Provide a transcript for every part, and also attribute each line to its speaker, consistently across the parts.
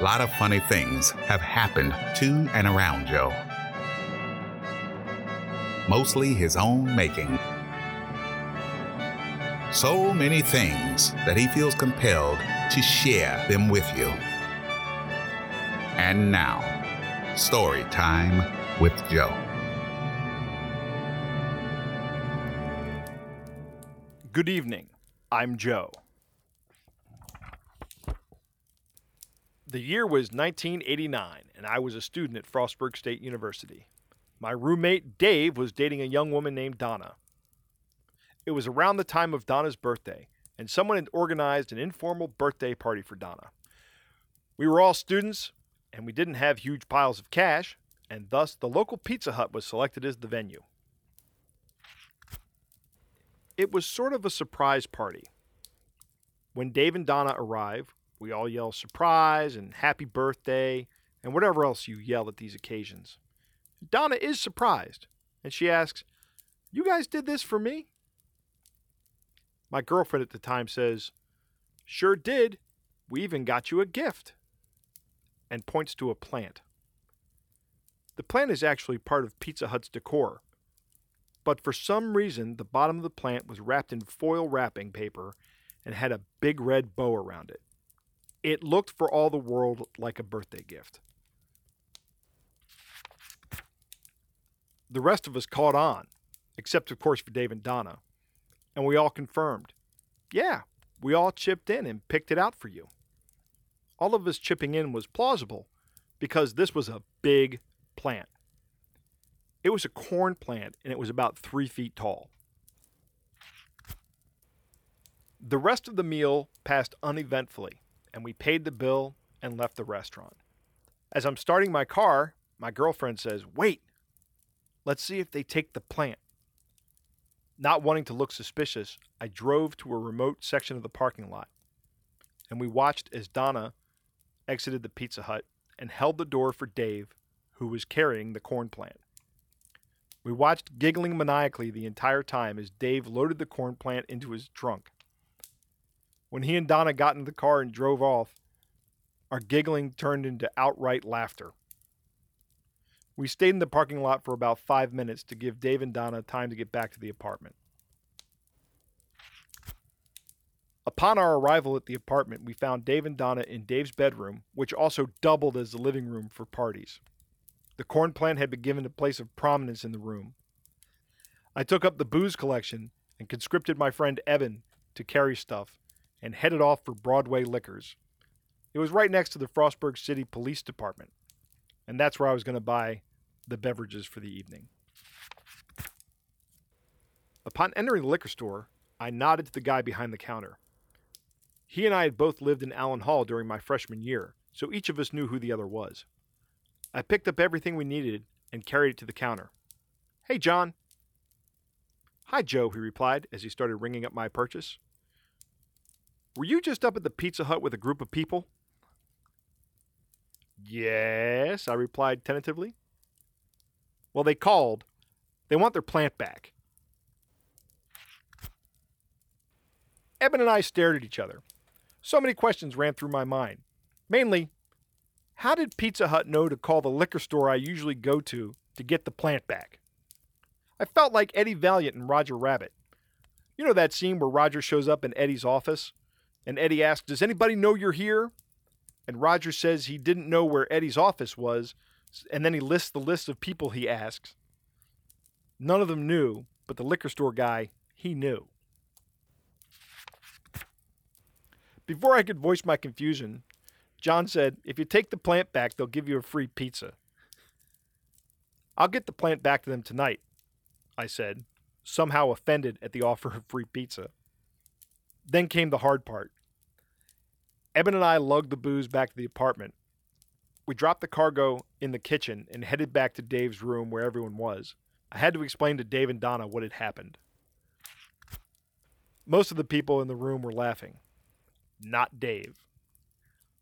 Speaker 1: A lot of funny things have happened to and around Joe. Mostly his own making. So many things that he feels compelled to share them with you. And now, story time with Joe.
Speaker 2: Good evening. I'm Joe. The year was 1989, and I was a student at Frostburg State University. My roommate, Dave, was dating a young woman named Donna. It was around the time of Donna's birthday, and someone had organized an informal birthday party for Donna. We were all students, and we didn't have huge piles of cash, and thus the local Pizza Hut was selected as the venue. It was sort of a surprise party. When Dave and Donna arrive, we all yell surprise and happy birthday and whatever else you yell at these occasions. Donna is surprised, and she asks, You guys did this for me? My girlfriend at the time says, Sure did. We even got you a gift. And points to a plant. The plant is actually part of Pizza Hut's decor, but for some reason, the bottom of the plant was wrapped in foil wrapping paper and had a big red bow around it. It looked for all the world like a birthday gift. The rest of us caught on, except, of course, for Dave and Donna, and we all confirmed yeah, we all chipped in and picked it out for you. All of us chipping in was plausible because this was a big plant. It was a corn plant and it was about three feet tall. The rest of the meal passed uneventfully and we paid the bill and left the restaurant. As I'm starting my car, my girlfriend says, Wait, let's see if they take the plant. Not wanting to look suspicious, I drove to a remote section of the parking lot, and we watched as Donna exited the Pizza Hut and held the door for Dave, who was carrying the corn plant. We watched giggling maniacally the entire time as Dave loaded the corn plant into his trunk. When he and Donna got in the car and drove off, our giggling turned into outright laughter. We stayed in the parking lot for about five minutes to give Dave and Donna time to get back to the apartment. Upon our arrival at the apartment, we found Dave and Donna in Dave's bedroom, which also doubled as the living room for parties. The corn plant had been given a place of prominence in the room. I took up the booze collection and conscripted my friend Evan to carry stuff and headed off for Broadway Liquors. It was right next to the Frostburg City Police Department, and that's where I was going to buy the beverages for the evening. Upon entering the liquor store, I nodded to the guy behind the counter. He and I had both lived in Allen Hall during my freshman year, so each of us knew who the other was. I picked up everything we needed and carried it to the counter. Hey, John. Hi, Joe, he replied as he started ringing up my purchase. Were you just up at the Pizza Hut with a group of people? Yes, I replied tentatively. Well, they called. They want their plant back. Eben and I stared at each other. So many questions ran through my mind. Mainly, how did Pizza Hut know to call the liquor store I usually go to to get the plant back? I felt like Eddie Valiant and Roger Rabbit. You know that scene where Roger shows up in Eddie's office and Eddie asks, Does anybody know you're here? And Roger says he didn't know where Eddie's office was. And then he lists the list of people he asks. None of them knew, but the liquor store guy, he knew. Before I could voice my confusion, John said, If you take the plant back, they'll give you a free pizza. I'll get the plant back to them tonight, I said, somehow offended at the offer of free pizza. Then came the hard part. Eben and I lugged the booze back to the apartment. We dropped the cargo in the kitchen and headed back to Dave's room where everyone was. I had to explain to Dave and Donna what had happened. Most of the people in the room were laughing. Not Dave.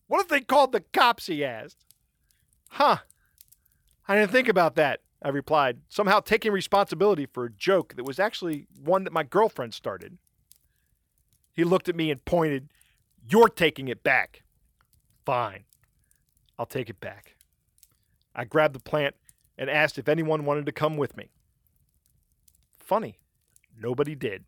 Speaker 2: What if they called the cops? He asked. Huh. I didn't think about that, I replied, somehow taking responsibility for a joke that was actually one that my girlfriend started. He looked at me and pointed. You're taking it back. Fine. I'll take it back. I grabbed the plant and asked if anyone wanted to come with me. Funny, nobody did.